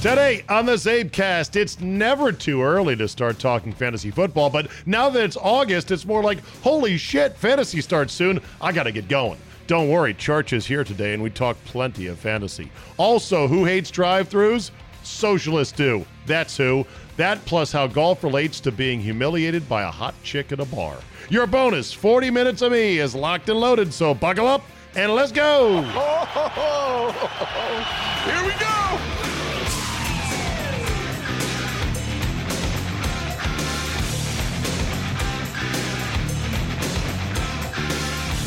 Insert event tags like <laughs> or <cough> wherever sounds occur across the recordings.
Today on the Czabecast, it's never too early to start talking fantasy football, but now that it's August, it's more like, holy shit, fantasy starts soon. I got to get going. Don't worry, Charch is here today, and we talk plenty of fantasy. Also, who hates drive throughs? Socialists do. That's who. That plus how golf relates to being humiliated by a hot chick at a bar. Your bonus 40 minutes of me is locked and loaded, so buckle up and let's go. <laughs> Here we go.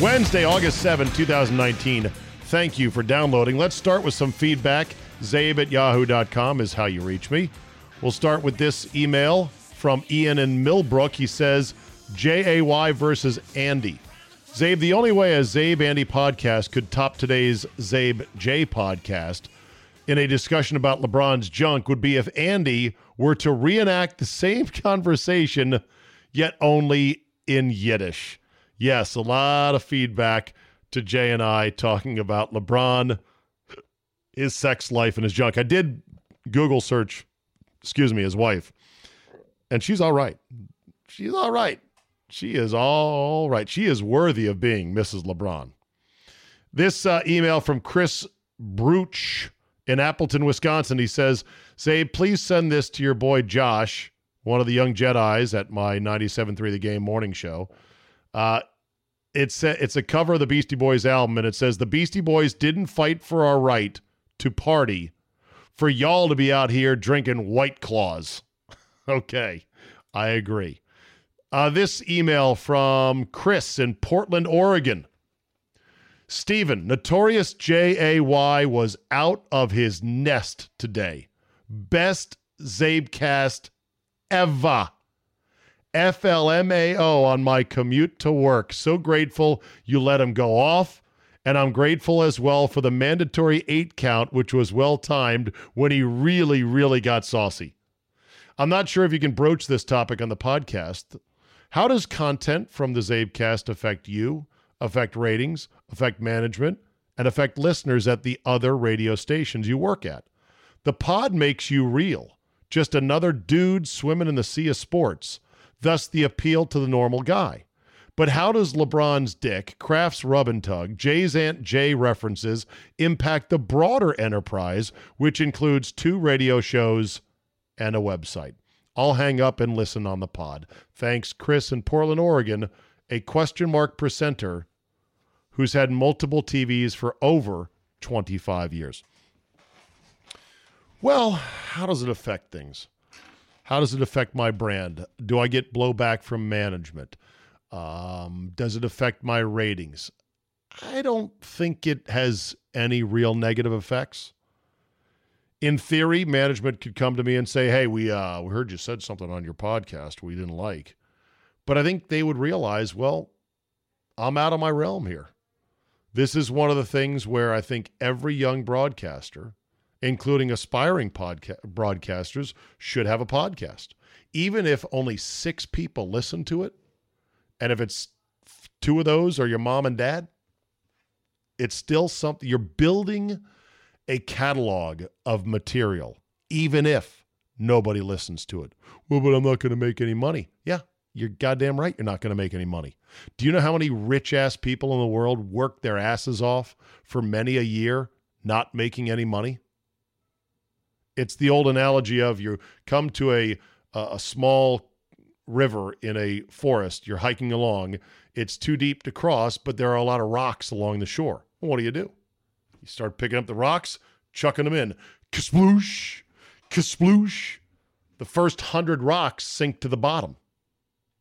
Wednesday, August 7, 2019. Thank you for downloading. Let's start with some feedback. Czabe at yahoo.com is how you reach me. We'll start with this email from Ian in Millbrook. He says, J A Y versus Andy. Czabe, the only way a Czabe Andy podcast could top today's Czabe J podcast in a discussion about LeBron's junk would be if Andy were to reenact the same <laughs> conversation, yet only in Yiddish. Yes, a lot of feedback to Jay and I talking about LeBron, his sex life, and his junk. I did Google search, excuse me, his wife, and she's all right. She's all right. She is all right. She is worthy of being Mrs. LeBron. This uh, email from Chris Bruch in Appleton, Wisconsin. He says, Say, please send this to your boy Josh, one of the young Jedi's at my 97.3 The Game morning show. Uh, it's a, it's a cover of the Beastie Boys album, and it says the Beastie Boys didn't fight for our right to party, for y'all to be out here drinking White Claws. <laughs> okay, I agree. Uh, this email from Chris in Portland, Oregon. Stephen, Notorious J.A.Y. was out of his nest today. Best Czabecast ever. FLMAO on my commute to work. So grateful you let him go off. And I'm grateful as well for the mandatory eight count, which was well timed when he really, really got saucy. I'm not sure if you can broach this topic on the podcast. How does content from the Czabecast affect you, affect ratings, affect management, and affect listeners at the other radio stations you work at? The pod makes you real, just another dude swimming in the sea of sports thus the appeal to the normal guy. But how does LeBron's dick, Kraft's rub and tug, Jay's Aunt Jay references impact the broader enterprise, which includes two radio shows and a website? I'll hang up and listen on the pod. Thanks, Chris in Portland, Oregon, a question mark presenter who's had multiple TVs for over 25 years. Well, how does it affect things? How does it affect my brand? Do I get blowback from management? Um, does it affect my ratings? I don't think it has any real negative effects. In theory, management could come to me and say, "Hey, we uh, we heard you said something on your podcast we didn't like," but I think they would realize, well, I'm out of my realm here. This is one of the things where I think every young broadcaster including aspiring podca- broadcasters, should have a podcast. Even if only six people listen to it, and if it's two of those are your mom and dad, it's still something you're building a catalog of material, even if nobody listens to it. Well, but I'm not going to make any money. Yeah, you're goddamn right. You're not going to make any money. Do you know how many rich ass people in the world work their asses off for many a year not making any money? It's the old analogy of you come to a a small river in a forest, you're hiking along, it's too deep to cross, but there are a lot of rocks along the shore. What do you do? You start picking up the rocks, chucking them in. Kasploosh, kasploosh. The first hundred rocks sink to the bottom.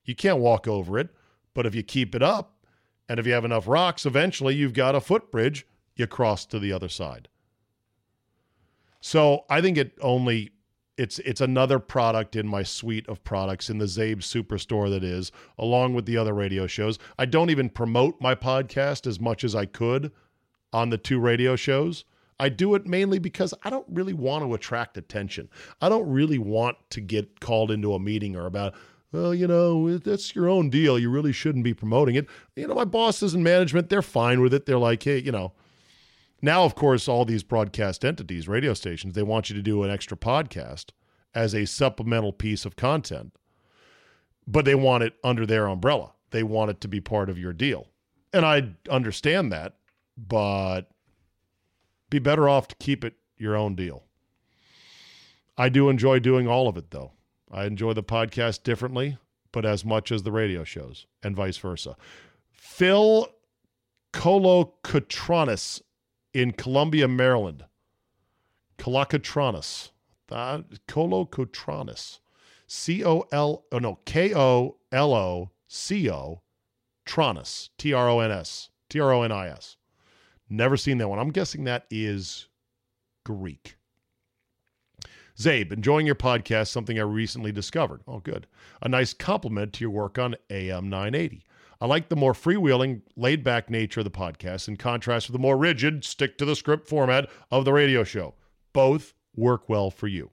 You can't walk over it, but if you keep it up, and if you have enough rocks, eventually you've got a footbridge, you cross to the other side. So I think it only it's it's another product in my suite of products in the Czabe Superstore that is, along with the other radio shows. I don't even promote my podcast as much as I could on the two radio shows. I do it mainly because I don't really want to attract attention. I don't really want to get called into a meeting or about, well, you know, that's your own deal. You really shouldn't be promoting it. You know, my bosses and management, they're fine with it. They're like, hey, you know, now, of course, all these broadcast entities, radio stations, they want you to do an extra podcast as a supplemental piece of content, but they want it under their umbrella. They want it to be part of your deal. And I understand that, but be better off to keep it your own deal. I do enjoy doing all of it, though. I enjoy the podcast differently, but as much as the radio shows, and vice versa. Phil Colocotronis in Columbia, Maryland. Colocotronis. Uh, Colocotronis. C O L, oh no, K O L O C O Tronis. T R O N S. T R O N I S. Never seen that one. I'm guessing that is Greek. Zabe, enjoying your podcast, something I recently discovered. Oh, good. A nice compliment to your work on AM 980. I like the more freewheeling, laid back nature of the podcast in contrast with the more rigid, stick to the script format of the radio show. Both work well for you.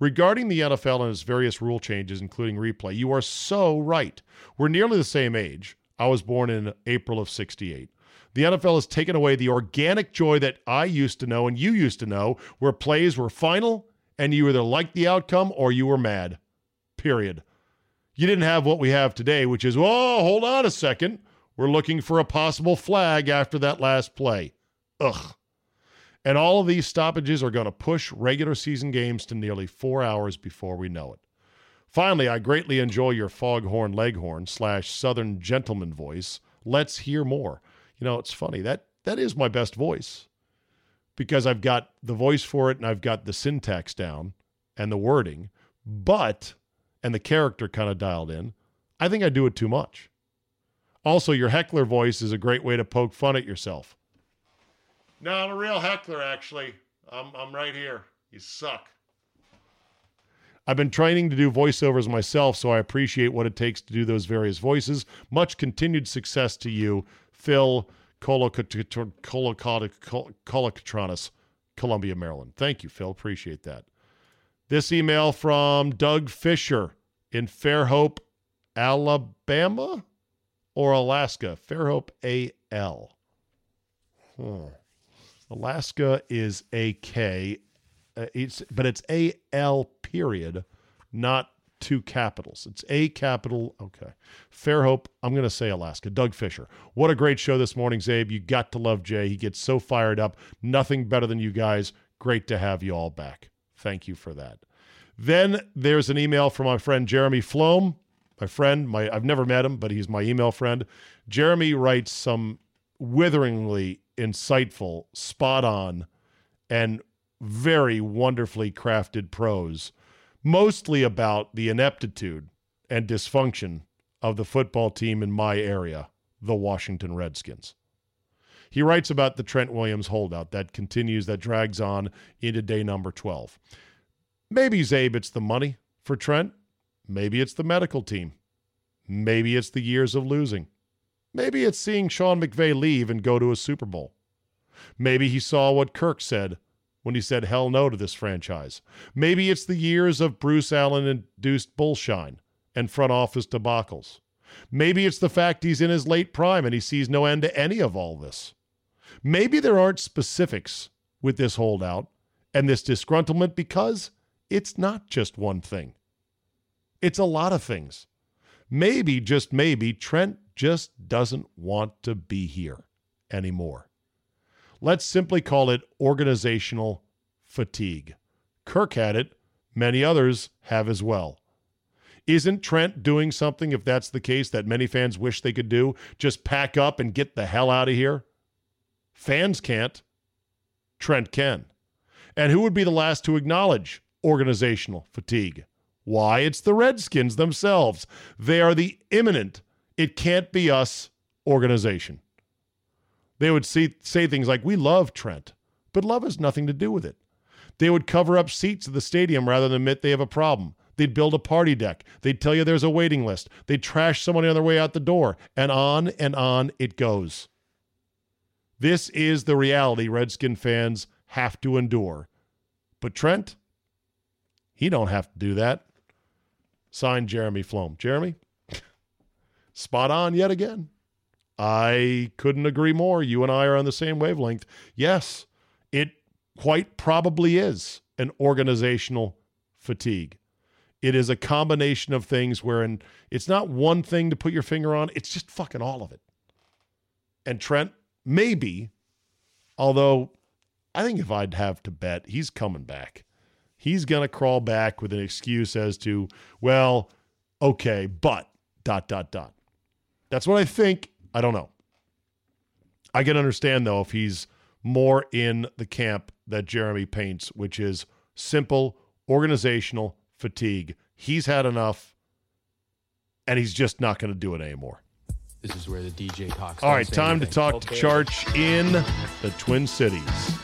Regarding the NFL and its various rule changes, including replay, you are so right. We're nearly the same age. I was born in April of 68. The NFL has taken away the organic joy that I used to know and you used to know, where plays were final and you either liked the outcome or you were mad. Period you didn't have what we have today, which is, oh, hold on a second. We're looking for a possible flag after that last play. Ugh. And all of these stoppages are going to push regular season games to nearly four hours before we know it. Finally, I greatly enjoy your foghorn leghorn slash southern gentleman voice. Let's hear more. You know, it's funny. That that is my best voice because I've got the voice for it and I've got the syntax down and the wording. But and the character kind of dialed in, I think I do it too much. Also, your heckler voice is a great way to poke fun at yourself. No, I'm a real heckler, actually. I'm, I'm right here. You suck. I've been training to do voiceovers myself, so I appreciate what it takes to do those various voices. Much continued success to you, Phil Colocotronis, Columbia, Maryland. Thank you, Phil. Appreciate that. This email from Doug Fisher in Fairhope, Alabama or Alaska? Fairhope AL. Alaska is AK, uh, it's, but it's AL period, not two capitals. It's A capital. Okay. Fairhope. I'm going to say Alaska. Doug Fisher. What a great show this morning, Czabe. You got to love Jay. He gets so fired up. Nothing better than you guys. Great to have you all back. Thank you for that. Then there's an email from my friend Jeremy Flom, my friend. My I've never met him, but he's my email friend. Jeremy writes some witheringly insightful, spot on, and very wonderfully crafted prose, mostly about the ineptitude and dysfunction of the football team in my area, the Washington Redskins. He writes about the Trent Williams holdout that continues, that drags on into day number 12. Maybe, Czabe, it's the money for Trent. Maybe it's the medical team. Maybe it's the years of losing. Maybe it's seeing Sean McVay leave and go to a Super Bowl. Maybe he saw what Kirk said when he said hell no to this franchise. Maybe it's the years of Bruce Allen induced bullshine and front office debacles. Maybe it's the fact he's in his late prime and he sees no end to any of all this. Maybe there aren't specifics with this holdout and this disgruntlement because it's not just one thing, it's a lot of things. Maybe, just maybe, Trent just doesn't want to be here anymore. Let's simply call it organizational fatigue. Kirk had it, many others have as well. Isn't Trent doing something, if that's the case, that many fans wish they could do? Just pack up and get the hell out of here? Fans can't. Trent can. And who would be the last to acknowledge organizational fatigue? Why, it's the Redskins themselves. They are the imminent, it can't be us organization. They would see, say things like, We love Trent, but love has nothing to do with it. They would cover up seats at the stadium rather than admit they have a problem. They'd build a party deck. They'd tell you there's a waiting list. They'd trash somebody on their way out the door. And on and on it goes. This is the reality Redskin fans have to endure. But Trent, he don't have to do that. Signed Jeremy Flom. Jeremy, <laughs> spot on yet again. I couldn't agree more. You and I are on the same wavelength. Yes, it quite probably is an organizational fatigue. It is a combination of things wherein it's not one thing to put your finger on, it's just fucking all of it. And Trent, maybe, although I think if I'd have to bet, he's coming back he's going to crawl back with an excuse as to, well, okay, but dot, dot, dot. That's what I think. I don't know. I can understand, though, if he's more in the camp that Jeremy paints, which is simple organizational fatigue. He's had enough, and he's just not going to do it anymore. This is where the DJ talks. All right, time anything. to talk okay. to Charch in the Twin Cities. <laughs>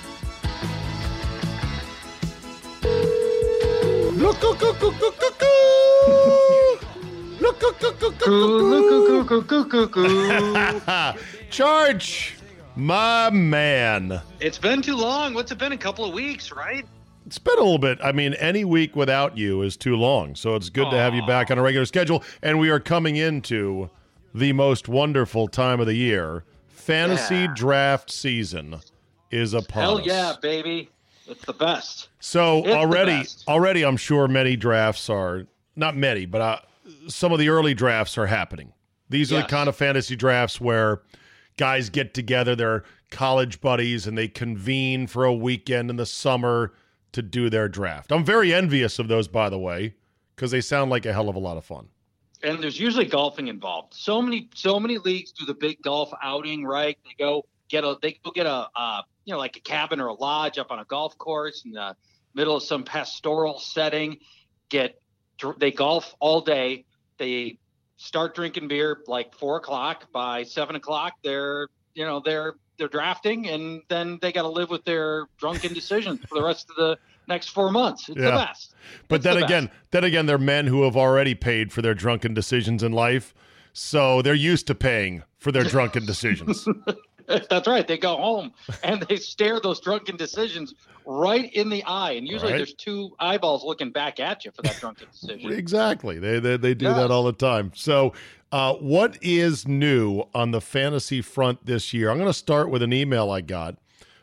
Charch, my man. It's been too long. What's it been? A couple of weeks, right? It's been a little bit. I mean, any week without you is too long. So it's good Aww. to have you back on a regular schedule. And we are coming into the most wonderful time of the year. Fantasy yeah. draft season is upon Hell us. yeah, baby. It's the best. So it's already, already, I'm sure many drafts are not many, but uh, some of the early drafts are happening. These yes. are the kind of fantasy drafts where guys get together, they're college buddies, and they convene for a weekend in the summer to do their draft. I'm very envious of those, by the way, because they sound like a hell of a lot of fun. And there's usually golfing involved. So many, so many leagues do the big golf outing, right? They go get a, they go get a, uh, you know, like a cabin or a lodge up on a golf course in the middle of some pastoral setting. Get they golf all day. They start drinking beer like four o'clock. By seven o'clock, they're you know they're they're drafting, and then they got to live with their drunken decisions for the rest of the next four months. It's yeah. the best. But it's then the again, best. then again, they're men who have already paid for their drunken decisions in life, so they're used to paying for their drunken <laughs> decisions. <laughs> That's right. They go home and they stare those drunken decisions right in the eye. And usually right. there's two eyeballs looking back at you for that drunken decision. exactly. They, they, they do yeah. that all the time. So, uh, what is new on the fantasy front this year? I'm going to start with an email I got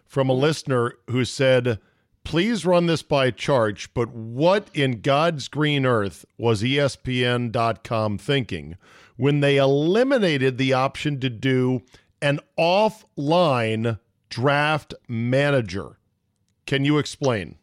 from a listener who said, Please run this by Charch, but what in God's green earth was ESPN.com thinking when they eliminated the option to do an offline draft manager. Can you explain?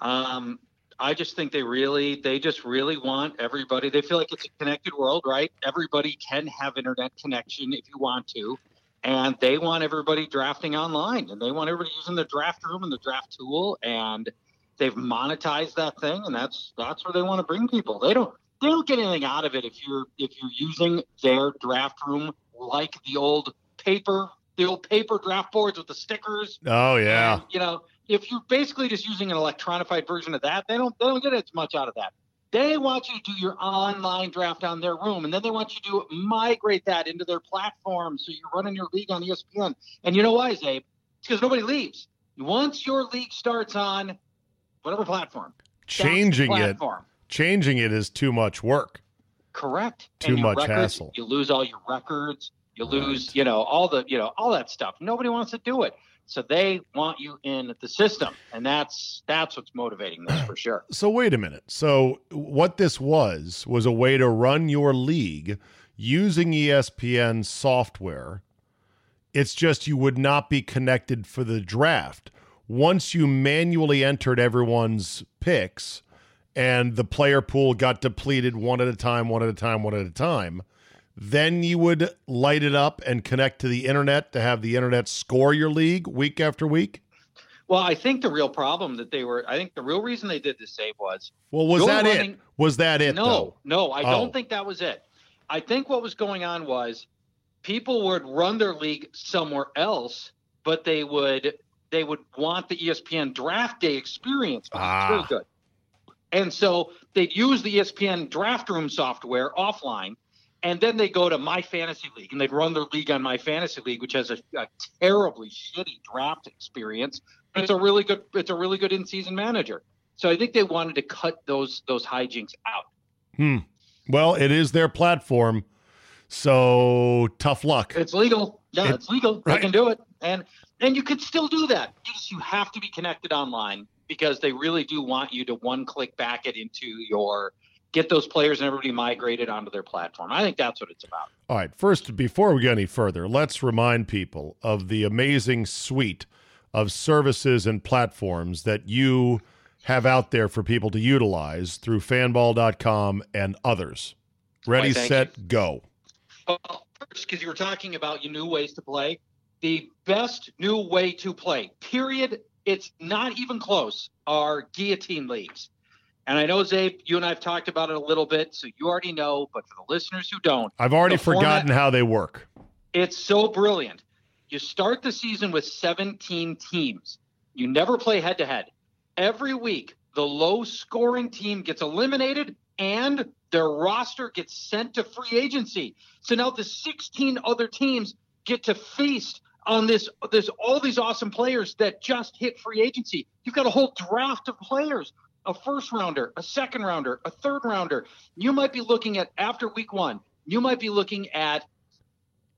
Um, I just think they really, they just really want everybody. They feel like it's a connected world, right? Everybody can have internet connection if you want to, and they want everybody drafting online, and they want everybody using the draft room and the draft tool, and they've monetized that thing, and that's that's where they want to bring people. They don't they don't get anything out of it if you're if you're using their draft room like the old paper, the old paper draft boards with the stickers. Oh yeah. And, you know, if you're basically just using an electronified version of that, they don't they don't get as much out of that. They want you to do your online draft on their room, and then they want you to migrate that into their platform. So you're running your league on ESPN. And you know why, Czabe? It's because nobody leaves. Once your league starts on whatever platform, changing platform. it, changing it is too much work. Correct. Too much records, hassle. You lose all your records. You lose, right. you know, all the, you know, all that stuff. Nobody wants to do it. So they want you in the system, and that's that's what's motivating this for sure. <clears throat> So wait a minute. So what this was was a way to run your league using ESPN software It's just you would not be connected for the draft. Once you manually entered everyone's picks and the player pool got depleted one at a time, one at a time, one at a time, then you would light it up and connect to the internet to have the internet score your league week after week? Well, I think the real problem that they were, I think the real reason they did the save was. Well, was that running, it? Was that it? No, though? no, I oh. don't think that was it. I think what was going on was people would run their league somewhere else, but they would they would want the ESPN draft day experience. Ah. really good. And so they'd use the ESPN draft room software offline and then they go to my fantasy league and they'd run their league on my fantasy league which has a, a, terribly shitty draft experience. But it's a really good it's a really good in-season manager. So i think they wanted to cut those those hijinks out. Hmm. Well it is their platform so tough luck. It's legal. Yeah it, it's legal. Right. they can do it. And and you could still do that. Just you have to be connected online because they really do want you to one click back it into your get those players and everybody migrated onto their platform. I think that's what it's about. All right. First, before we go any further, let's remind people of the amazing suite of services and platforms that you have out there for people to utilize through fanball.com and others. Ready, right, set, you. go. Well, first, because you were talking about your new ways to play, the best new way to play, period, it's not even close, are guillotine leagues. And I know, Czabe, you and I have talked about it a little bit, so you already know. But for the listeners who don't, I've already forgotten format, how they work. It's so brilliant. You start the season with 17 teams. You never play head to head. Every week, the low scoring team gets eliminated and their roster gets sent to free agency. So now the 16 other teams get to feast on this there's all these awesome players that just hit free agency. You've got a whole draft of players a first rounder, a second rounder, a third rounder. You might be looking at after week one, you might be looking at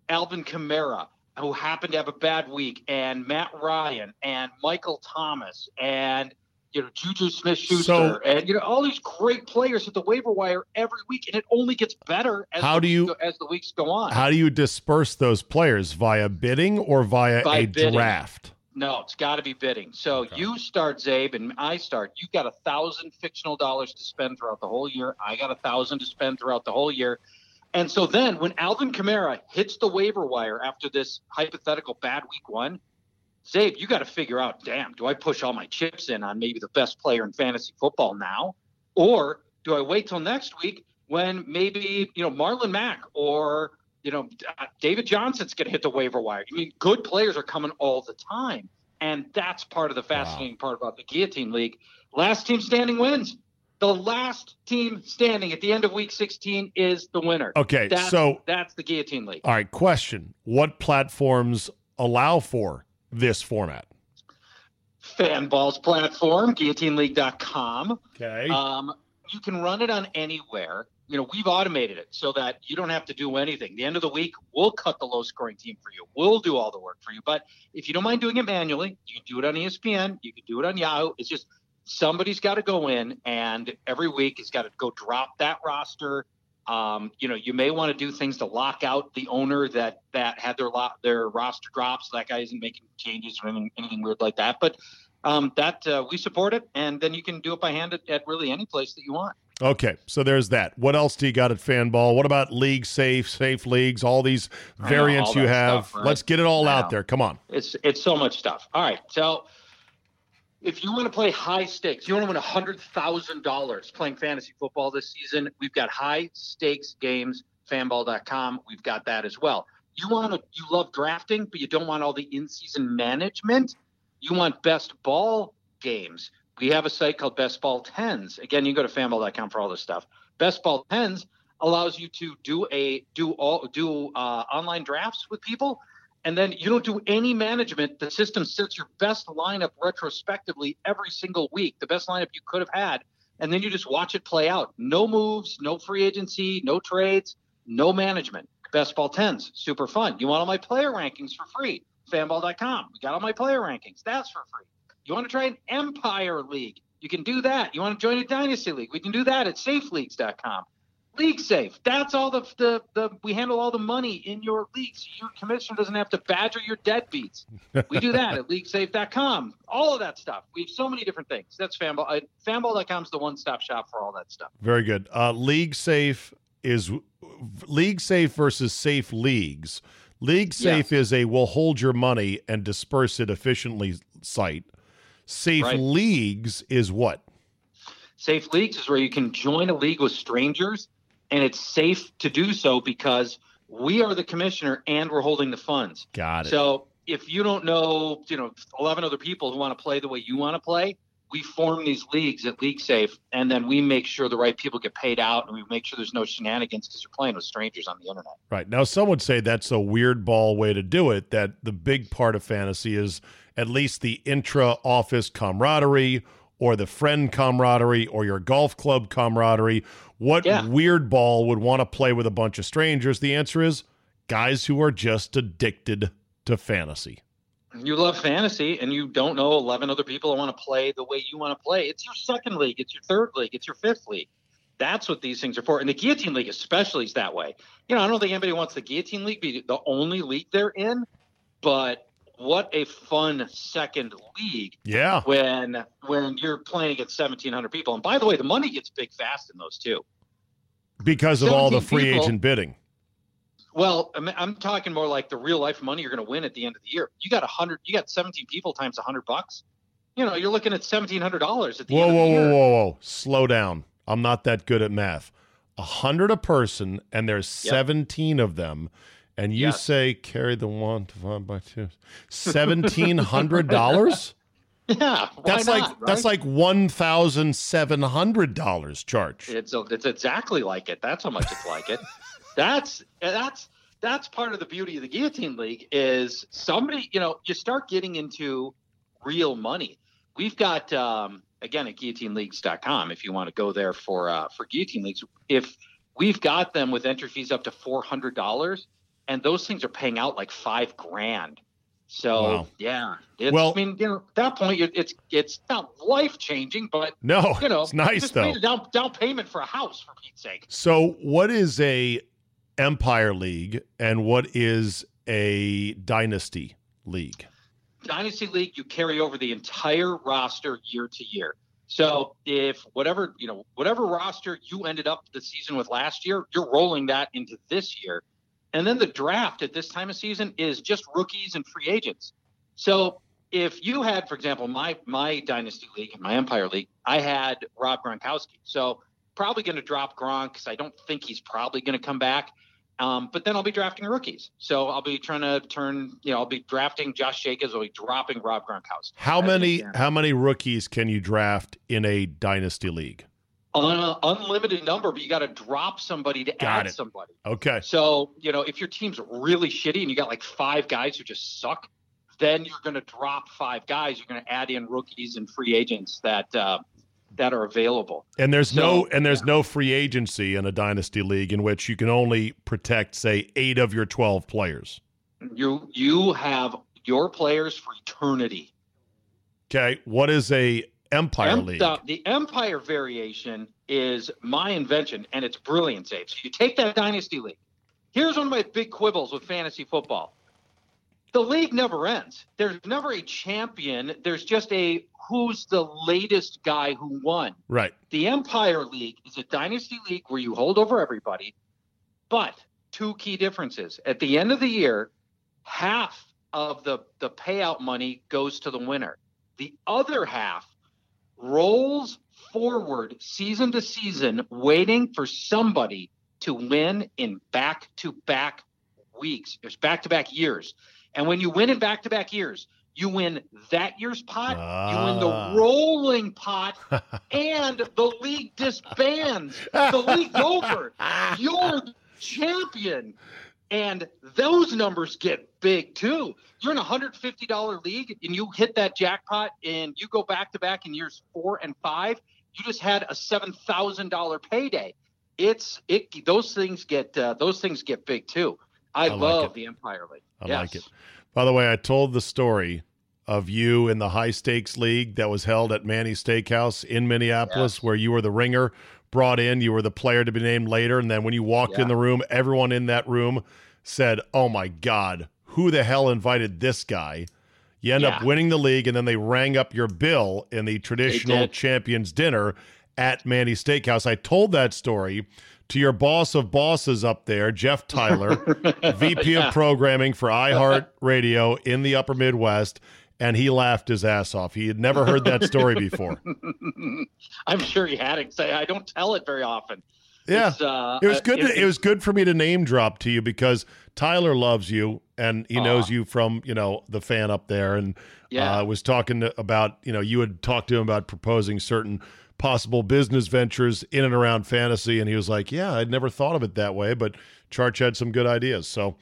Alvin Kamara, who happened to have a bad week, and Matt Ryan and Michael Thomas and you know Juju Smith Schuster so, and you know all these great players at the waiver wire every week, and it only gets better as how do you as the weeks go on. How do you disperse those players via bidding or via By a bidding. draft? No, it's got to be bidding. So okay. you start, Czabe, and I start. You've got a thousand fictional dollars to spend throughout the whole year. I got a thousand to spend throughout the whole year. And so then when Alvin Kamara hits the waiver wire after this hypothetical bad week one, Czabe, you got to figure out, damn, do I push all my chips in on maybe the best player in fantasy football now? Or do I wait till next week when maybe, you know, Marlon Mack or you know, David Johnson's going to hit the waiver wire. I mean, good players are coming all the time. And that's part of the fascinating wow. part about the Guillotine League. Last team standing wins. The last team standing at the end of week 16 is the winner. Okay, that's, so that's the Guillotine League. All right, question. What platforms allow for this format? Fanball's platform, guillotineleague.com. Okay. Um, you can run it on anywhere you know, we've automated it so that you don't have to do anything. The end of the week, we'll cut the low scoring team for you. We'll do all the work for you. But if you don't mind doing it manually, you can do it on ESPN, you can do it on Yahoo. It's just somebody's got to go in and every week has got to go drop that roster. Um, you know, you may want to do things to lock out the owner that that had their lot their roster drops. So that guy isn't making changes or anything, anything weird like that. But um, that uh, we support it, and then you can do it by hand at, at really any place that you want. Okay, so there's that. What else do you got at Fanball? What about league safe, safe leagues, all these variants all you have? Stuff, right? Let's get it all out there. Come on. It's it's so much stuff. All right, so if you want to play high stakes, you want to win hundred thousand dollars playing fantasy football this season. We've got high stakes games. Fanball.com. We've got that as well. You want to you love drafting, but you don't want all the in season management. You want best ball games we have a site called Best Ball Tens. Again, you can go to fanball.com for all this stuff. Best Ball Tens allows you to do a do all do uh, online drafts with people, and then you don't do any management. The system sets your best lineup retrospectively every single week, the best lineup you could have had, and then you just watch it play out. No moves, no free agency, no trades, no management. Best Ball Tens, super fun. You want all my player rankings for free? Fanball.com. We got all my player rankings. That's for free. You want to try an Empire League? You can do that. You want to join a Dynasty League? We can do that at safeleagues.com. League Safe. That's all the, the the we handle all the money in your leagues. so your commissioner doesn't have to badger your deadbeats. We do that at <laughs> LeagueSafe.com. All of that stuff. We have so many different things. That's Fanball. Uh, Fanball.com is the one-stop shop for all that stuff. Very good. Uh, League Safe is League Safe versus Safe Leagues. League Safe Yes. is a will hold your money and disperse it efficiently site. Safe Right. Leagues is what? Safe leagues is where you can join a league with strangers, and it's safe to do so because we are the commissioner and we're holding the funds. Got it. So if you don't know, you know, 11 other people who want to play the way you want to play, we form these leagues at League Safe, and then we make sure the right people get paid out, and we make sure there's no shenanigans because you're playing with strangers on the internet. Right. Now, some would say that's a weird ball way to do it, that the big part of fantasy is at least the intra office camaraderie or the friend camaraderie or your golf club camaraderie. What Yeah. weird ball would want to play with a bunch of strangers? The answer is guys who are just addicted to fantasy. You love fantasy, and you don't know 11 other people who want to play the way you want to play. It's your second league, it's your third league, it's your fifth league. That's what these things are for. And the Guillotine League, especially, is that way. You know, I don't think anybody wants the Guillotine League be the only league they're in, but what a fun second league Yeah. when when you're playing against 1,700 people. And by the way, the money gets big fast in those too. Because of all the free people. agent bidding. Well, I'm, I'm talking more like the real life money you're going to win at the end of the year. You got a hundred, you got 17 people times hundred bucks. You know, you're looking at $1,700 at the Whoa, end of whoa, the year. whoa, whoa, whoa. Whoa. Slow down. I'm not that good at math. A hundred a person, and there's Yep. 17 of them. And you Yes. say carry the one divided by two. Seventeen hundred dollars? Yeah, That's not, like right? that's like one thousand seven hundred dollars Charch. It's it's exactly like it. That's how much it's like it. <laughs> That's that's that's part of the beauty of the guillotine league is somebody you know you start getting into real money. We've got um, again at guillotineleagues.com if you want to go there for uh, for guillotine leagues. If we've got them with entry fees up to four hundred dollars, and those things are paying out like five grand. So Wow. yeah, it's, Well- I mean you know at that point it's it's not life changing, but No, you know it's nice just though. a down, down payment for a house for Pete's sake. So, what is a Empire League and what is a Dynasty League? Dynasty League, you carry over the entire roster year to year. So if whatever you know, whatever roster you ended up the season with last year, you're rolling that into this year. And then the draft at this time of season is just rookies and free agents. So if you had, for example, my my Dynasty League, my Empire League, I had Rob Gronkowski. So probably going to drop Gronk because I don't think he's probably going to come back. Um, but then I'll be drafting rookies. So I'll be trying to turn, you know, I'll be drafting Josh Jacobs. I'll be dropping Rob Gronkowski. How As many how many rookies can you draft in a Dynasty League? Un- unlimited number, but you got to drop somebody to Got add it. somebody. Okay. So, you know, if your team's really shitty and you got like five guys who just suck, then you're going to drop five guys. You're going to add in rookies and free agents that uh, that are available. And there's no and there's no free agency in a dynasty league in which you can only protect say 8 of your 12 players. You you have your players for eternity. Okay, what is a Empire Em- League? The, the Empire variation is my invention, and it's brilliant, Abe. So you take that Dynasty League. Here's one of my big quibbles with fantasy football. The league never ends. There's never a champion. There's just a who's the latest guy who won. Right. The Empire League is a dynasty league where you hold over everybody, but two key differences. At the end of the year, half of the, the payout money goes to the winner. The other half rolls forward season to season, waiting for somebody to win in back to back weeks. There's back to back years. And when you win in back to back years, you win that year's pot, you win Ah. the rolling pot, <laughs> and the league disbands. The league's over. <laughs> You're champion. And those numbers get big too. You're in a $150 league and you hit that jackpot and you go back to back in years four and five. You just had a $7,000 payday. It's it. Those things get uh, those things get big too. I, like love it. the Empire League. I Yes. like it. By the way, I told the story of you in the high stakes league that was held at Manny Steakhouse in Minneapolis, where you were the ringer brought in. You were the player to be named later. And then when you walked in the room, everyone in that room said, Oh my God, who the hell invited this guy? You end up winning the league, and then they rang up your bill in the traditional champions dinner at Manny Steakhouse. I told that story to your boss of bosses up there, Jeff Tyler, <laughs> VP Yeah. of programming for <laughs> iHeart Radio in the upper Midwest, and he laughed his ass off. He had never heard that story before. <laughs> I'm sure he had it. Say, I don't tell it very often. Yeah. Uh, It was uh, good. To, it was good for me to name drop to you because Tyler loves you and he knows you from you know the fan up there and Yeah. uh, was talking to, about you know you had talked to him about proposing certain possible business ventures in and around fantasy and he was like yeah I'd never thought of it that way but Charch had some good ideas so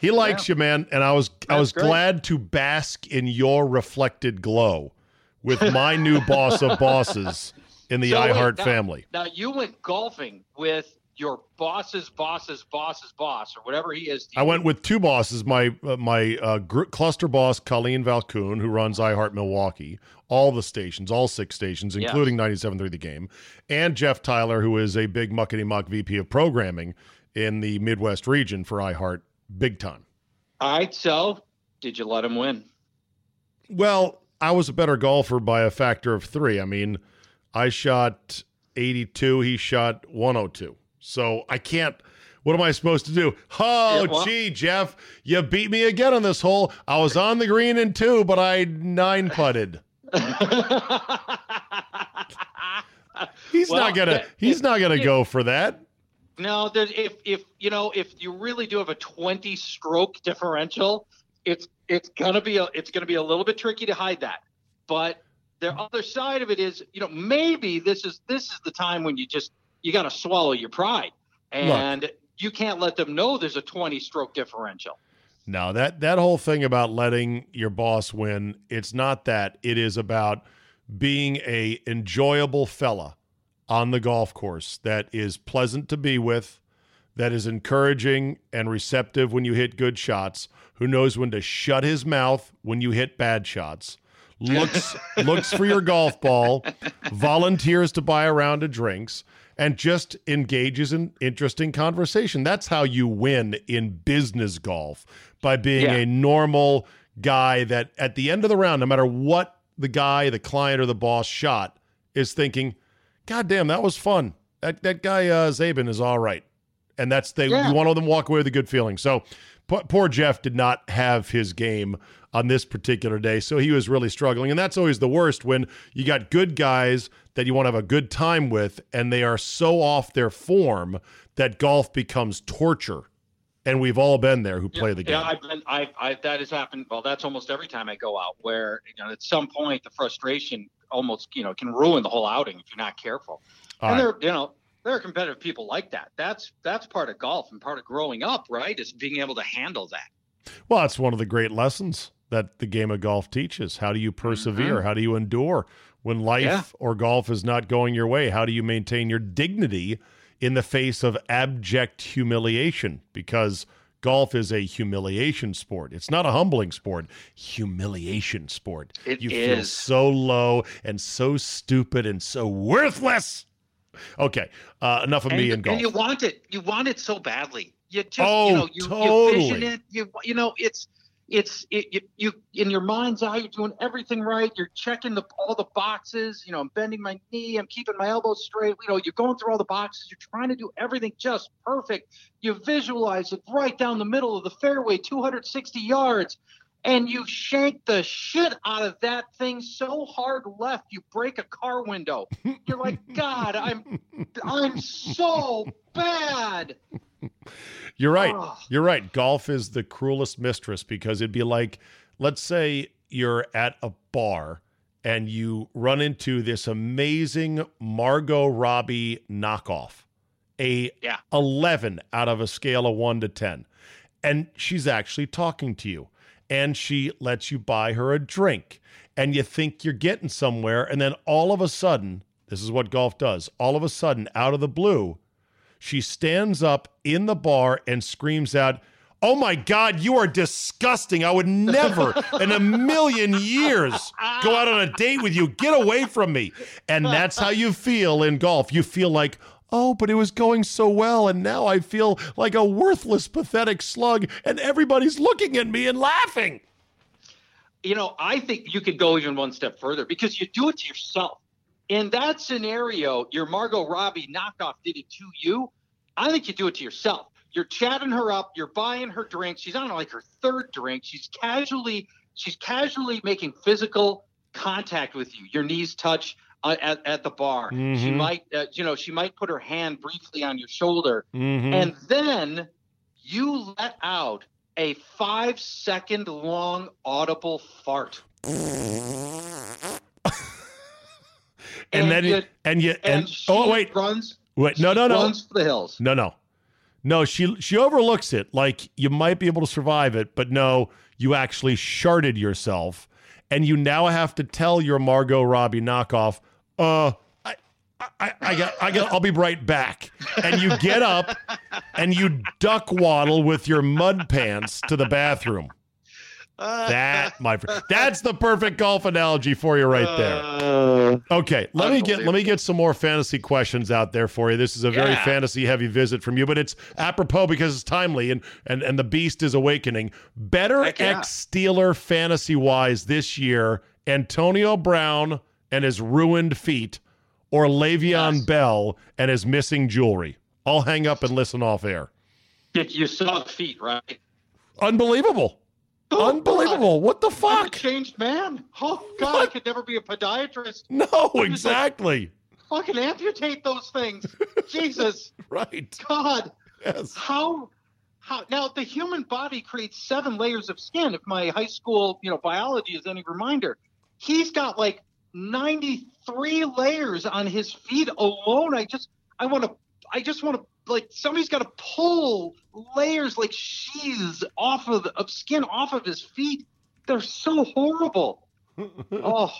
he likes you man and I was I was great. glad to bask in your reflected glow with my new boss of <laughs> bosses in the So iHeart family. Now you went golfing with your boss's boss's boss's boss or whatever he is. I went with two bosses. My uh, my uh, gr- cluster boss, Colleen Valcoon, who runs iHeart Milwaukee, all the stations, all six stations, Yes. including 97.3 The Game, and Jeff Tyler, who is a big muckety muck VP of programming in the Midwest region for iHeart, big time. All right. So did you let him win? Well, I was a better golfer by a factor of three. I mean, I shot 82, he shot 102. So I can't. What am I supposed to do? Oh, Yeah, well- gee, Jeff, you beat me again on this hole. I was on the green in two, but I nine putted. <laughs> He's Well, not gonna. that- He's not gonna go for that. No, there's if if you know if you really do have a 20 stroke differential, it's it's gonna be a it's gonna be a little bit tricky to hide that. But the other side of it is, you know, maybe this is this is the time when you just you got to swallow your pride, and you can't let them know there's a 20 stroke differential. No, that that whole thing about letting your boss win, it's not that. It is about being a enjoyable fella on the golf course that is pleasant to be with, that is encouraging and receptive when you hit good shots, who knows when to shut his mouth when you hit bad shots. Looks <laughs> looks for your golf ball, volunteers to buy a round of drinks, and just engages in interesting conversation. That's how you win in business golf by being Yeah. a normal guy that at the end of the round, no matter what the guy, the client, or the boss shot, is thinking, God damn, that was fun. That that guy uh, Zabin is all right. And that's they Yeah. you want them walk away with a good feeling. So po- poor Jeff did not have his game on this particular day. So he was really struggling. And that's always the worst when you got good guys that you want to have a good time with and they are so off their form that golf becomes torture. And we've all been there who play the game. Yeah, I've been, I, I, that has happened. Well, that's almost every time I go out, where you know, at some point, the frustration almost, you know, can ruin the whole outing if you're not careful. All and right. there, you know, there are competitive people like that. That's that's part of golf and part of growing up, right? Is being able to handle that. Well, that's one of the great lessons that the game of golf teaches. How do you persevere? How do you endure when life Mm-hmm. Yeah. or golf is not going your way? How do you maintain your dignity in the face of abject humiliation? Because golf is a humiliation sport. It's not a humbling sport. Humiliation sport. It you feel so low and so stupid and so worthless. Okay, uh, enough of And, me and golf. and you want it. You want it so badly. You just, Oh, you know, you, you vision totally. it. You, you know, it's, it's, it, you, you, in your mind's eye, you're doing everything right. You're checking the all the boxes. You know, I'm bending my knee. I'm keeping my elbows straight. You know, you're going through all the boxes. You're trying to do everything just perfect. You visualize it right down the middle of the fairway, 260 yards. And you shank the shit out of that thing so hard left, you break a car window. You're like, <laughs> God, I'm I'm so bad. You're right. You're right. Golf is the cruelest mistress because it'd be like, let's say you're at a bar and you run into this amazing Margot Robbie knockoff, a Yeah. 11 out of a scale of 1 to 10. And she's actually talking to you and she lets you buy her a drink and you think you're getting somewhere and then all of a sudden, this is what golf does. All of a sudden out of the blue, she stands up in the bar and screams out, Oh my God, you are disgusting. I would never in a million years go out on a date with you. Get away from me. And that's how you feel in golf. You feel like, oh, but it was going so well. And now I feel like a worthless, pathetic slug. And everybody's looking at me and laughing. You know, I think you could go even one step further because you do it to yourself. In that scenario, your Margot Robbie knockoff did it to you. I think you do it to yourself you're chatting her up, you're buying her drinks. She's on like her third drink. She's casually she's casually making physical contact with you. Your knees touch uh, at, at the bar. Mm-hmm. She might uh, you know, she might put her hand briefly on your shoulder. Mm-hmm. And then you let out a 5 second long audible fart. <laughs> and, and, then you, and you and, and oh wait runs wait no no no runs for the hills no no no, she she overlooks it. Like you might be able to survive it, but no, you actually sharded yourself, and you now have to tell your Margot Robbie knockoff, uh, I, I, I got, I got, I'll be right back. And you get up, and you duck waddle with your mud pants to the bathroom. That <laughs> my friend, that's the perfect golf analogy for you right there. Uh, okay, let me get let me get some more fantasy questions out there for you. This is a very yeah. fantasy heavy visit from you, but it's apropos because it's timely and and and the beast is awakening. Better ex Steeler fantasy wise this year, Antonio Brown and his ruined feet, or Le'Veon yes. Bell and his missing jewelry. I'll hang up and listen off air. <laughs> You saw the feet, right? Unbelievable. Oh, Unbelievable. God. What the fuck? changed man. Oh God, what? I could never be a podiatrist. No, exactly. Like, fucking amputate those things. <laughs> Jesus. Right. God. Yes. How how now the human body creates seven layers of skin. If my high school, you know, biology is any reminder, he's got like 93 layers on his feet alone. I just I want to I just want to like somebody's got to pull layers like sheaths off of, of skin off of his feet. They're so horrible. <laughs> oh, God.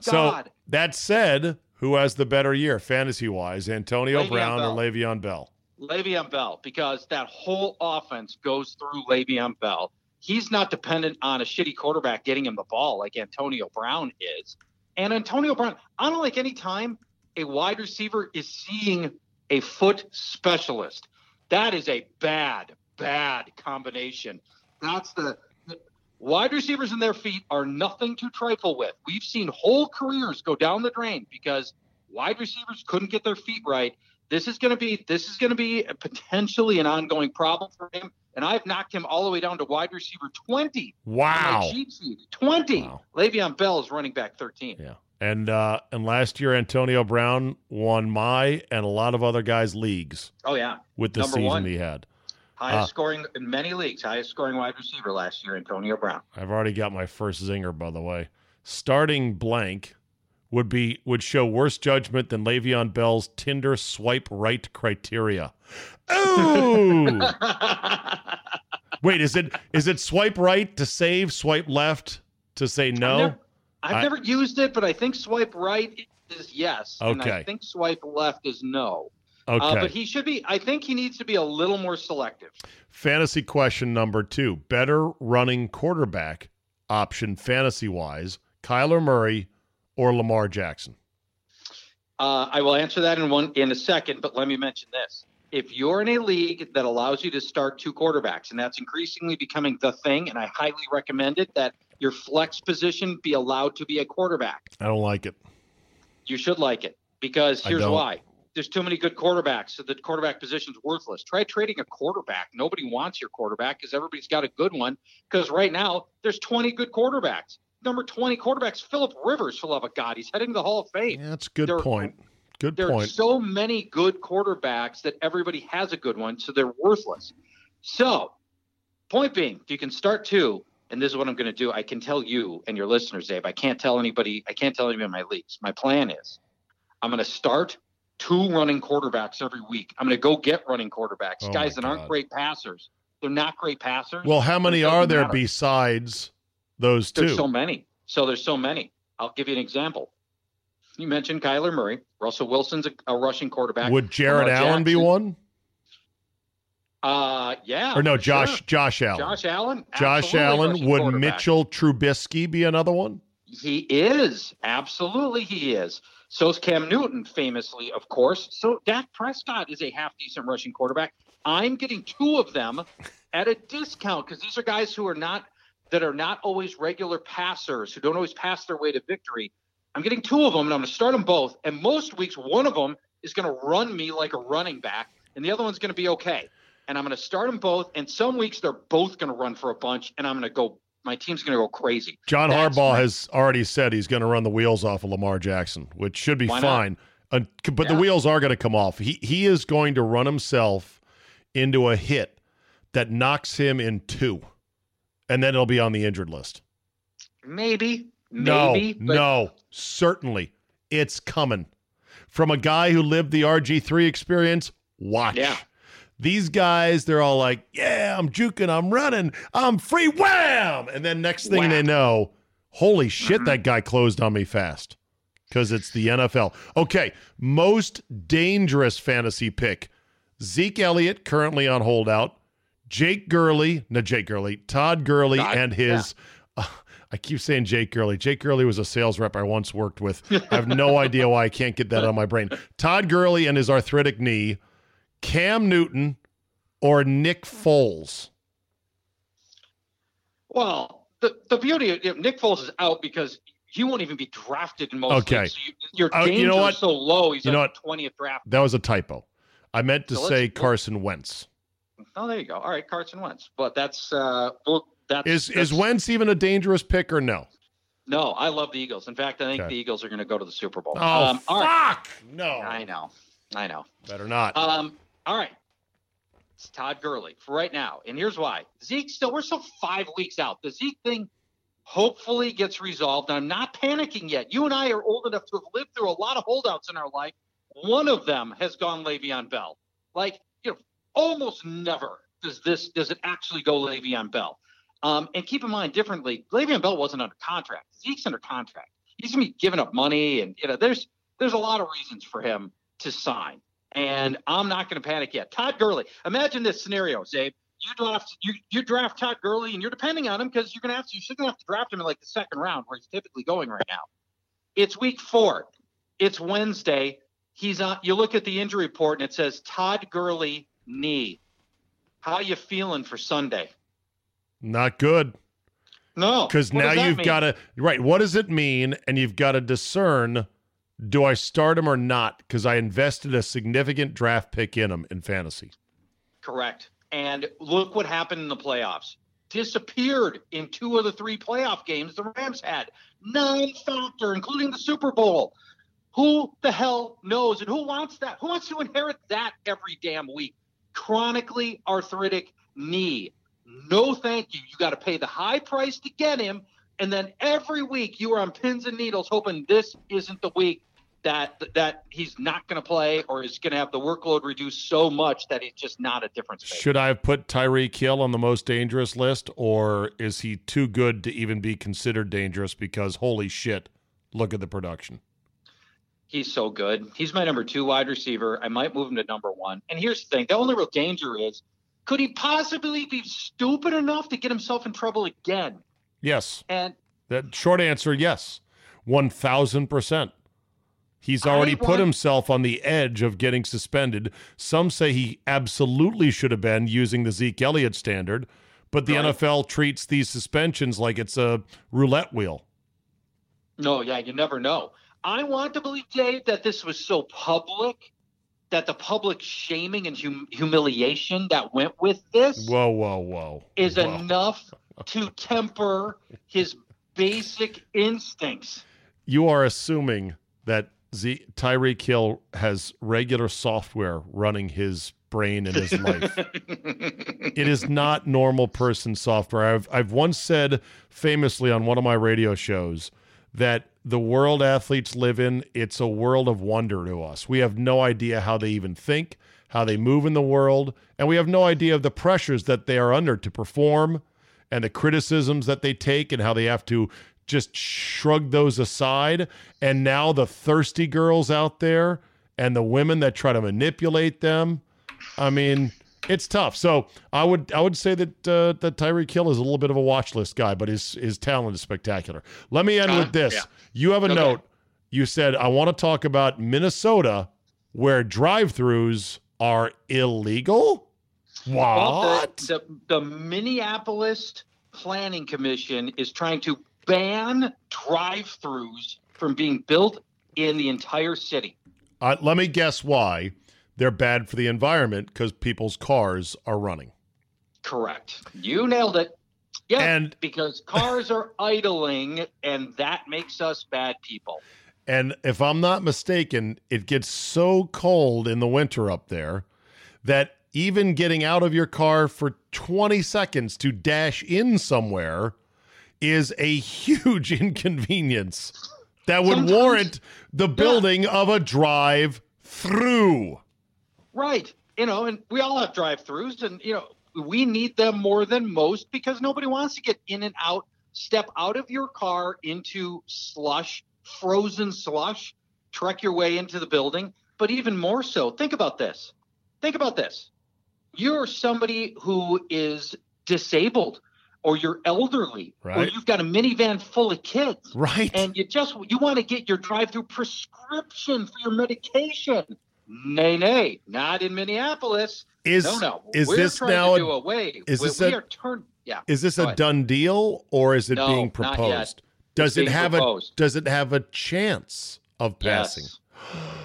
So that said, who has the better year fantasy wise, Antonio Le'Veon Brown Bell. or Le'Veon Bell? Le'Veon Bell, because that whole offense goes through Le'Veon Bell. He's not dependent on a shitty quarterback getting him the ball like Antonio Brown is. And Antonio Brown, I don't like any time a wide receiver is seeing a foot specialist. That is a bad, bad combination. That's the, the wide receivers and their feet are nothing to trifle with. We've seen whole careers go down the drain because wide receivers couldn't get their feet right. This is going to be this is going to be potentially an ongoing problem for him. And I've knocked him all the way down to wide receiver 20. Wow. cheat sheet. 20. Wow. Le'Veon Bell is running back 13. Yeah. And uh, and last year Antonio Brown won my and a lot of other guys' leagues. Oh yeah, with the Number season one. he had. Highest uh, scoring in many leagues, highest scoring wide receiver last year, Antonio Brown. I've already got my first zinger, by the way. Starting blank would be would show worse judgment than Le'Veon Bell's Tinder swipe right criteria. Oh, <laughs> wait, is it is it swipe right to save, swipe left to say no? I've I, never used it, but I think swipe right is yes. Okay. And I think swipe left is no. Uh, okay. Uh, but he should be, I think he needs to be a little more selective. Fantasy question number two better running quarterback option fantasy wise, Kyler Murray or Lamar Jackson? Uh, I will answer that in one in a second, but let me mention this. If you're in a league that allows you to start two quarterbacks, and that's increasingly becoming the thing, and I highly recommend it, that your flex position be allowed to be a quarterback. I don't like it. You should like it because here's why. There's too many good quarterbacks, so the quarterback position's worthless. Try trading a quarterback. Nobody wants your quarterback because everybody's got a good one. Because right now there's 20 good quarterbacks. Number 20 quarterbacks, Philip Rivers, for love of God, he's heading to the Hall of Fame. Yeah, that's a good there, point. Good there point. There are so many good quarterbacks that everybody has a good one, so they're worthless. So, point being, if you can start two, and this is what I'm going to do. I can tell you and your listeners, Dave. I can't tell anybody. I can't tell anybody in my leagues. My plan is, I'm going to start two running quarterbacks every week. I'm going to go get running quarterbacks, oh guys that aren't great passers. They're not great passers. Well, how many are there matter. besides those two? There's so many. So there's so many. I'll give you an example. You mentioned Kyler Murray. Russell Wilson's a, a rushing quarterback. Would Jared Allen be one? Uh, yeah. Or no, Josh sure. Josh Allen. Josh Allen. Josh Allen. Would. Mitchell Trubisky be another one? He is. Absolutely, he is. So's Cam Newton, famously, of course. So Dak Prescott is a half decent rushing quarterback. I'm getting two of them at a discount because these are guys who are not that are not always regular passers who don't always pass their way to victory. I'm getting two of them, and I'm going to start them both. And most weeks, one of them is going to run me like a running back, and the other one's going to be okay. And I'm going to start them both. And some weeks they're both going to run for a bunch, and I'm going to go. My team's going to go crazy. John That's Harbaugh my- has already said he's going to run the wheels off of Lamar Jackson, which should be fine. Uh, but the wheels are going to come off. He he is going to run himself into a hit that knocks him in two, and then he'll be on the injured list. Maybe, No, maybe, but no, certainly it's coming from a guy who lived the RG three experience. Watch. Yeah. These guys, they're all like, "Yeah, I'm juking, I'm running, I'm free, wham!" And then next thing Wham. they know, holy shit, Mm-hmm. that guy closed on me fast because it's the NFL. Okay, most dangerous fantasy pick: Zeke Elliott, currently on holdout. Jake Gurley, no Jake Gurley, Todd Gurley, and his. <laughs> I keep saying Jake Gurley. Jake Gurley was a sales rep I once worked with. <laughs> I have no idea why I can't get that on my brain. Todd Gurley and his arthritic knee, Cam Newton, or Nick Foles. well, the the beauty of you know, Nick Foles is out because he won't even be drafted in most Okay. leagues. So you, your danger you know what? so low. He's You know what? the twentieth draft. That was a typo. I meant to So say Carson Wentz. Oh, there you go. All right, Carson Wentz. But that's uh, well, that's Is that's, is Wentz even a dangerous pick or no? No, I love the Eagles. In fact, I think Okay. the Eagles are going to go to the Super Bowl. Oh um, all right. fuck! No, I know, I know. better not. Um, all right. It's Todd Gurley for right now. And here's why. Zeke still, we're still five weeks out. The Zeke thing hopefully gets resolved. I'm not panicking yet. You and I are old enough to have lived through a lot of holdouts in our life. One of them has gone Le'Veon Bell. Like, you know, almost never does this does it actually go Le'Veon Bell. Um, and keep in mind differently, Le'Veon Bell wasn't under contract. Zeke's under contract. He's gonna be giving up money, and you know, there's there's a lot of reasons for him to sign. And I'm not going to panic yet. Todd Gurley. Imagine this scenario, Czabe. You draft you you draft Todd Gurley, and you're depending on him because you're going to have to. Going to have to draft him in like the second round, where he's typically going right now. It's week four. It's Wednesday. He's on. You look at the injury report, and it says Todd Gurley knee. How you feeling for Sunday? Not good. No, Because now you've got to right. What does it mean? And you've got to discern: do I start him or not? Because I invested a significant draft pick in him in fantasy. Correct. And look what happened in the playoffs. Disappeared in two of the three playoff games the Rams had. Nine factor, including the Super Bowl. Who the hell knows? And who wants that? Who wants to inherit that every damn week? Chronically arthritic knee. No, thank you. You got to pay the high price to get him. And then every week you are on pins and needles hoping this isn't the week that that he's not going to play or is going to have the workload reduced so much that he's just not a difference maker. Should I have put Tyreek Hill on the most dangerous list, or is he too good to even be considered dangerous? Because holy shit, look at the production. He's so good. He's my number two wide receiver. I might move him to number one. And here's the thing: the only real danger is, could he possibly be stupid enough to get himself in trouble again? Yes, And that short answer, yes, one thousand percent. He's I already put himself on the edge of getting suspended. Some say he absolutely should have been using the Zeke Elliott standard, but the Right. NFL treats these suspensions like it's a roulette wheel. no, yeah, you never know. I want to believe, Dave, that this was so public that the public shaming and hum- humiliation that went with this Whoa, whoa, whoa! is Whoa. enough to temper his basic instincts. You are assuming that Z- Tyreek Hill has regular software running his brain in his life. <laughs> it is not normal person software. I've I've once said famously on one of my radio shows that the world athletes live in, it's a world of wonder to us. We have no idea how they even think, how they move in the world, and we have no idea of the pressures that they are under to perform and the criticisms that they take and how they have to just shrug those aside. And now the thirsty girls out there and the women that try to manipulate them. I mean, it's tough. So I would I would say that uh, that Tyreek Hill is a little bit of a watch list guy, but his his talent is spectacular. Let me end Uh, with this. yeah. You have a Okay. note. You said I want to talk about Minnesota, where drive-throughs are illegal. Well, What? the, the, the Minneapolis Planning Commission is trying to ban drive-throughs from being built in the entire city. Uh, let me guess why they're bad for the environment because people's cars are running. Correct. You nailed it. Yeah, And- because cars are <laughs> idling, and that makes us bad people. And if I'm not mistaken, it gets so cold in the winter up there that even getting out of your car for 20 seconds to dash in somewhere is a huge <laughs> inconvenience that would Sometimes- warrant the building of a drive through. Right. You know, and we all have drive-throughs, and you know, we need them more than most because nobody wants to get in and out, step out of your car into slush, frozen slush, trek your way into the building. But even more so, think about this. Think about this. You're somebody who is disabled, or you're elderly, or you've got a minivan full of kids Right. and you just you want to get your drive-through prescription for your medication. Nay, nay, not in Minneapolis. is no, no. is We're this trying now to do a, away? is we, this we a- are turn? Yeah. is this a done deal or is it No, being not yet. proposed? Does it have proposed. a does it have a chance of passing? Yes.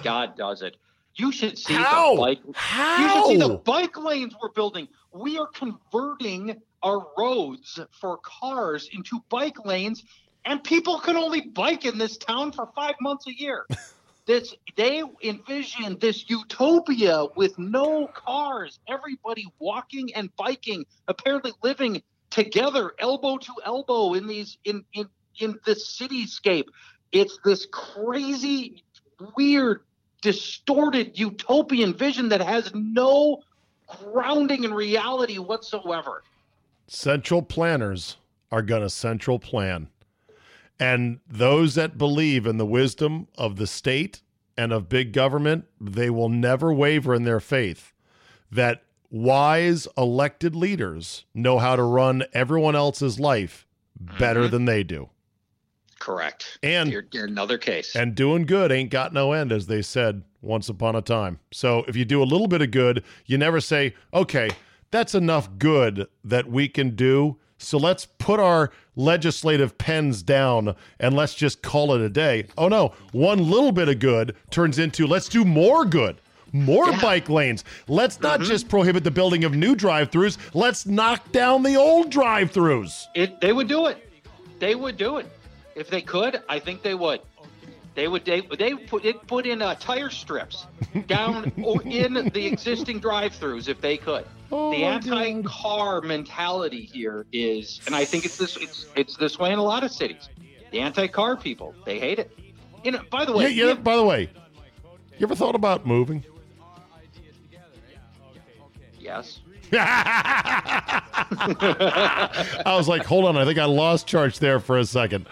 God does it. You should see How? the bike. How? You should see the bike lanes we're building. We are converting our roads for cars into bike lanes, and people can only bike in this town for five months a year. <laughs> this they envision this utopia with no cars, everybody walking and biking, apparently living together, elbow to elbow in these in in in this cityscape. It's this crazy, weird, distorted utopian vision that has no grounding in reality whatsoever. central planners are going to central plan. And those that believe in the wisdom of the state and of big government, they will never waver in their faith that wise elected leaders know how to run everyone else's life better Mhm. than they do. Correct. And You're, another case. and doing good ain't got no end, as they said once upon a time. So if you do a little bit of good, you never say, okay, that's enough good that we can do. So let's put our legislative pens down and let's just call it a day. Oh no, one little bit of good turns into let's do more good. More Yeah. bike lanes. Let's not mm-hmm. just prohibit the building of new drive throughs. Let's knock down the old drive throughs. It, they would do it. They would do it if they could. I think they would. They would. They they put it put in uh, tire strips <laughs> down or in the existing drive-throughs if they could. Oh the anti-car mentality here is, and I think it's this. It's it's this way in a lot of cities. The anti-car people they hate it. You know. By the way, Yeah, yeah, by the way, you ever thought about moving? yes. <laughs> I was like, hold on, I think I lost charge there for a second.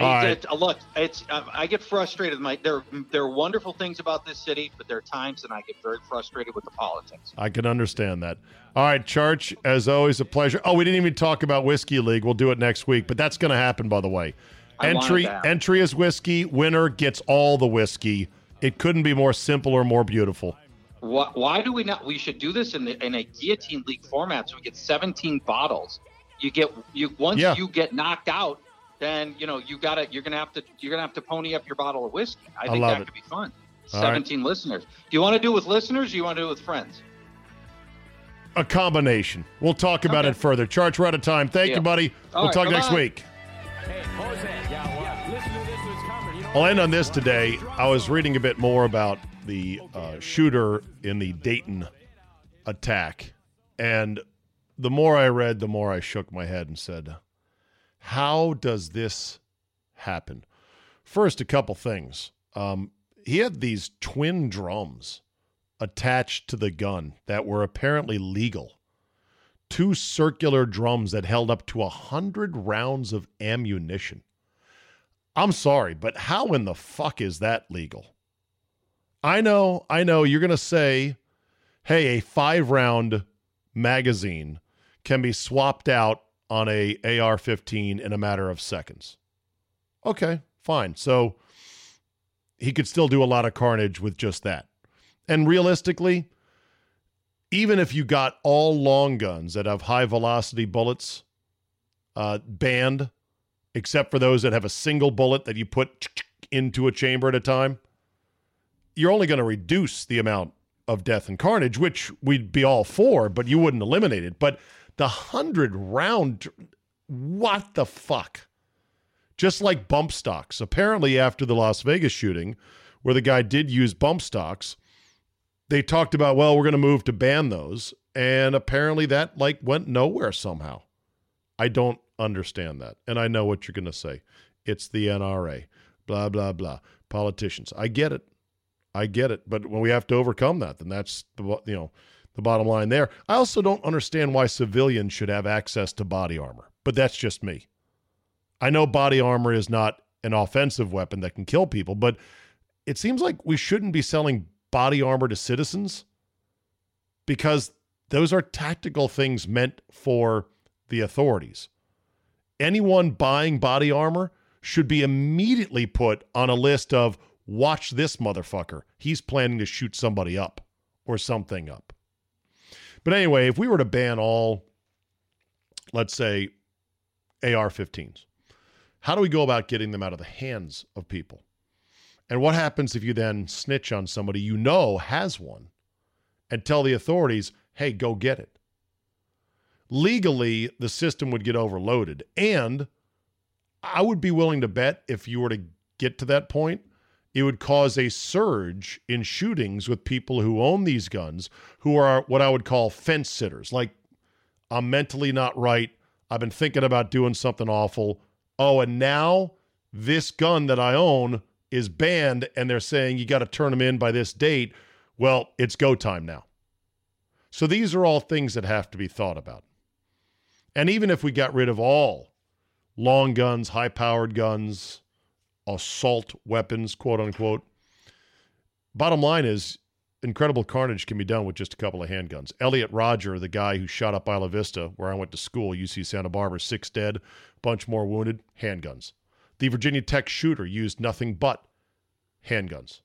All right. it- uh, look, it's uh, I get frustrated. My there there are wonderful things about this city, but there are times and I get very frustrated with the politics. I can understand that. All right, Charch, as always, a pleasure. Oh, we didn't even talk about Whiskey League. We'll do it next week, but that's going to happen, by the way. I entry entry is whiskey. Winner gets all the whiskey. It couldn't be more simple or more beautiful. Why, why do we not? We should do this in the in a guillotine league format, so we get 17 bottles. You get you once Yeah. you get knocked out, then you know you gotta you're gonna have to you're gonna have to pony up your bottle of whiskey. I think love that it. could be fun. All right. 17 listeners. Do you want to do it with listeners? Or you want to do it with friends? A combination. We'll talk about Okay. it further. Charch, we're out of time. Thank you, buddy. All we'll right, talk next bye-bye. week. Hey, Jose. Yeah, well, listen to this. It's coming. You know I'll end on this today. I was reading a bit more about the uh, shooter in the Dayton attack. And the more I read, the more I shook my head and said, How does this happen? First, a couple things. Um, he had these twin drums attached to the gun that were apparently legal. Two circular drums that held up to a hundred rounds of ammunition. I'm sorry, but how in the fuck is that legal? I know, I know you're going to say, hey, a five round magazine can be swapped out on a AR-15 in a matter of seconds. Okay, fine. So he could still do a lot of carnage with just that. And realistically, even if you got all long guns that have high velocity bullets uh, banned, except for those that have a single bullet that you put into a chamber at a time, you're only going to reduce the amount of death and carnage, which we'd be all for, but you wouldn't eliminate it. But the hundred round, what the fuck? Just like bump stocks. Apparently, after the Las Vegas shooting, where the guy did use bump stocks, they talked about, well, we're going to move to ban those. And apparently that like went nowhere somehow. I don't understand that. And I know what you're going to say. It's the NRA, blah, blah, blah. Politicians. I get it. I get it. But when we have to overcome that, then that's the, you know, the bottom line there. I also don't understand why civilians should have access to body armor, but that's just me. I know body armor is not an offensive weapon that can kill people, but it seems like we shouldn't be selling body armor to citizens because those are tactical things meant for the authorities. Anyone buying body armor should be immediately put on a list of watch this motherfucker. He's planning to shoot somebody up or something up. But anyway, if we were to ban all, let's say, AR 15s, how do we go about getting them out of the hands of people? And what happens if you then snitch on somebody you know has one and tell the authorities, hey, go get it? Legally, the system would get overloaded. And I would be willing to bet if you were to get to that point, it would cause a surge in shootings with people who own these guns, who are what I would call fence sitters. Like, I'm mentally not right. I've been thinking about doing something awful. Oh, and now this gun that I own is banned and they're saying you got to turn them in by this date, well, it's go time now. So these are all things that have to be thought about. And even if we got rid of all long guns, high powered guns, assault weapons, quote unquote, bottom line is incredible carnage can be done with just a couple of handguns. Elliot Rodger, the guy who shot up Isla Vista, where I went to school, UC Santa Barbara, six dead, bunch more wounded, handguns. The Virginia Tech shooter used nothing but handguns.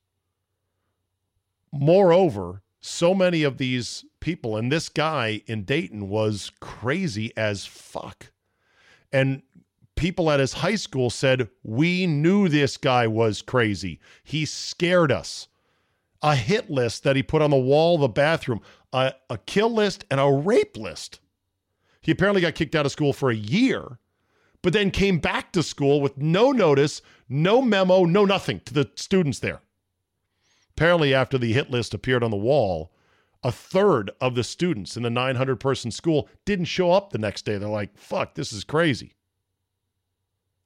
Moreover, so many of these people, and this guy in Dayton was crazy as fuck. And people at his high school said, We knew this guy was crazy. He scared us. A hit list that he put on the wall of the bathroom, a, a kill list, and a rape list. He apparently got kicked out of school for a year but then came back to school with no notice, no memo, no nothing to the students there. Apparently, after the hit list appeared on the wall, a third of the students in the 900 person school didn't show up the next day. They're like, fuck, this is crazy.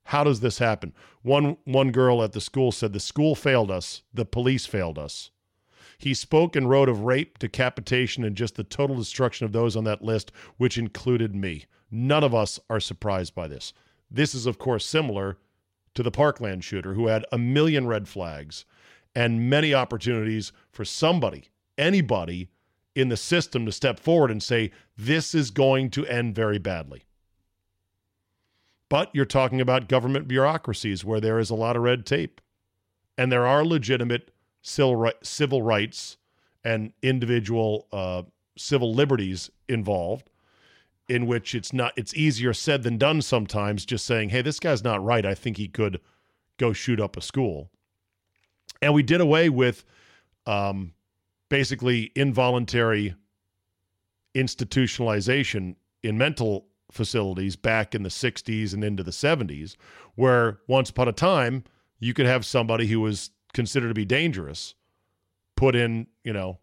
How does this happen? One, one girl at the school said, The school failed us, the police failed us. He spoke and wrote of rape, decapitation, and just the total destruction of those on that list, which included me. None of us are surprised by this. This is, of course, similar to the Parkland shooter who had a million red flags and many opportunities for somebody, anybody in the system to step forward and say, this is going to end very badly. But you're talking about government bureaucracies where there is a lot of red tape. And there are legitimate civil rights and individual uh, civil liberties involved in which it's not it's easier said than done sometimes just saying hey this guy's not right. I think he could go shoot up a school. And we did away with um, basically involuntary institutionalization in mental facilities back in the 60s and into the 70s where once upon a time you could have somebody who was considered to be dangerous put in you know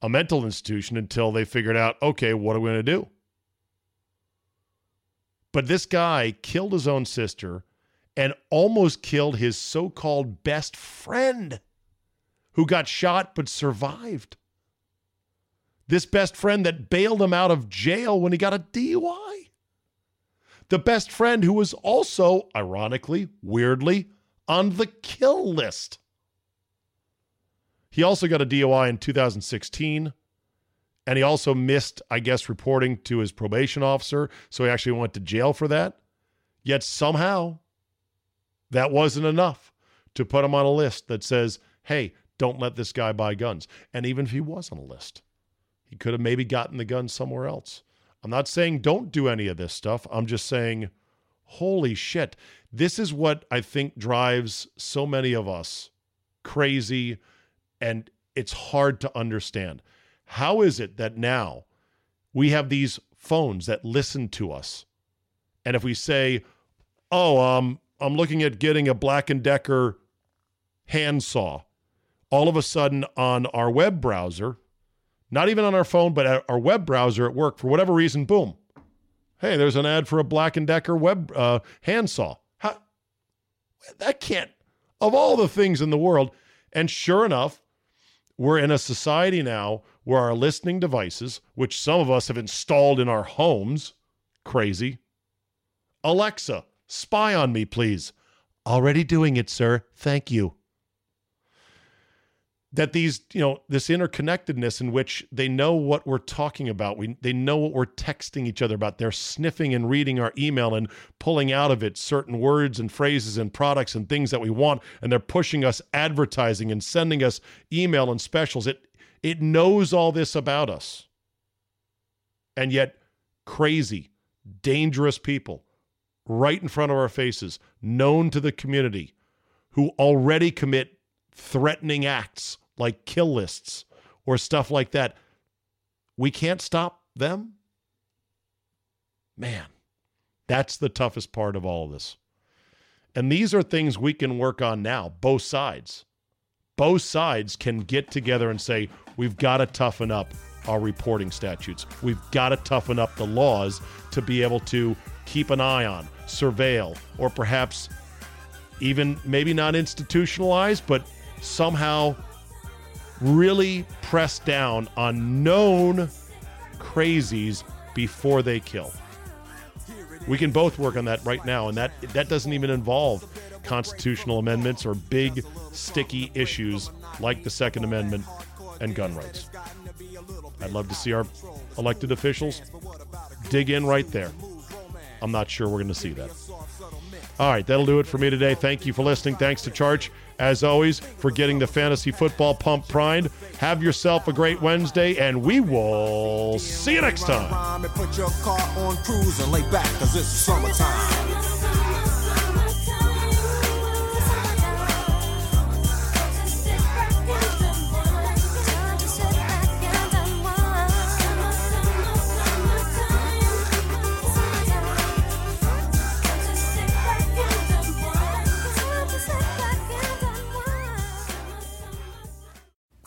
a mental institution until they figured out okay what are we going to do but this guy killed his own sister and almost killed his so called best friend who got shot but survived. This best friend that bailed him out of jail when he got a DUI. The best friend who was also, ironically, weirdly, on the kill list. He also got a DUI in 2016 And he also missed, I guess, reporting to his probation officer. So he actually went to jail for that. Yet somehow that wasn't enough to put him on a list that says, hey, don't let this guy buy guns. And even if he was on a list, he could have maybe gotten the gun somewhere else. I'm not saying don't do any of this stuff. I'm just saying, holy shit. This is what I think drives so many of us crazy and it's hard to understand. How is it that now we have these phones that listen to us? And if we say, "Oh, um I'm looking at getting a Black and Decker handsaw," all of a sudden on our web browser, not even on our phone, but our web browser at work, for whatever reason, boom. Hey, there's an ad for a Black and Decker web uh, handsaw. How, that can't, of all the things in the world. And sure enough, we're in a society now where our listening devices, which some of us have installed in our homes, crazy. Alexa, spy on me, please. Already doing it, sir. Thank you that these you know this interconnectedness in which they know what we're talking about. We they know what we're texting each other about. They're sniffing and reading our email and pulling out of it certain words and phrases and products and things that we want. And they're pushing us advertising and sending us email and specials. It it knows all this about us. And yet crazy dangerous people right in front of our faces known to the community who already commit threatening acts like kill lists or stuff like that. We can't stop them. Man, that's the toughest part of all of this. And these are things we can work on now, both sides. Both sides can get together and say, we've got to toughen up our reporting statutes. We've got to toughen up the laws to be able to keep an eye on, surveil, or perhaps even maybe not institutionalize, but somehow really press down on known crazies before they kill. We can both work on that right now, and that that doesn't even involve constitutional amendments or big sticky issues like the Second Amendment and gun rights. I'd love to see our elected officials dig in right there. I'm not sure we're going to see that. All right, that'll do it for me today. Thank you for listening. Thanks to Charch as always, for getting the fantasy football pump primed. Have yourself a great Wednesday, and we will see you next time.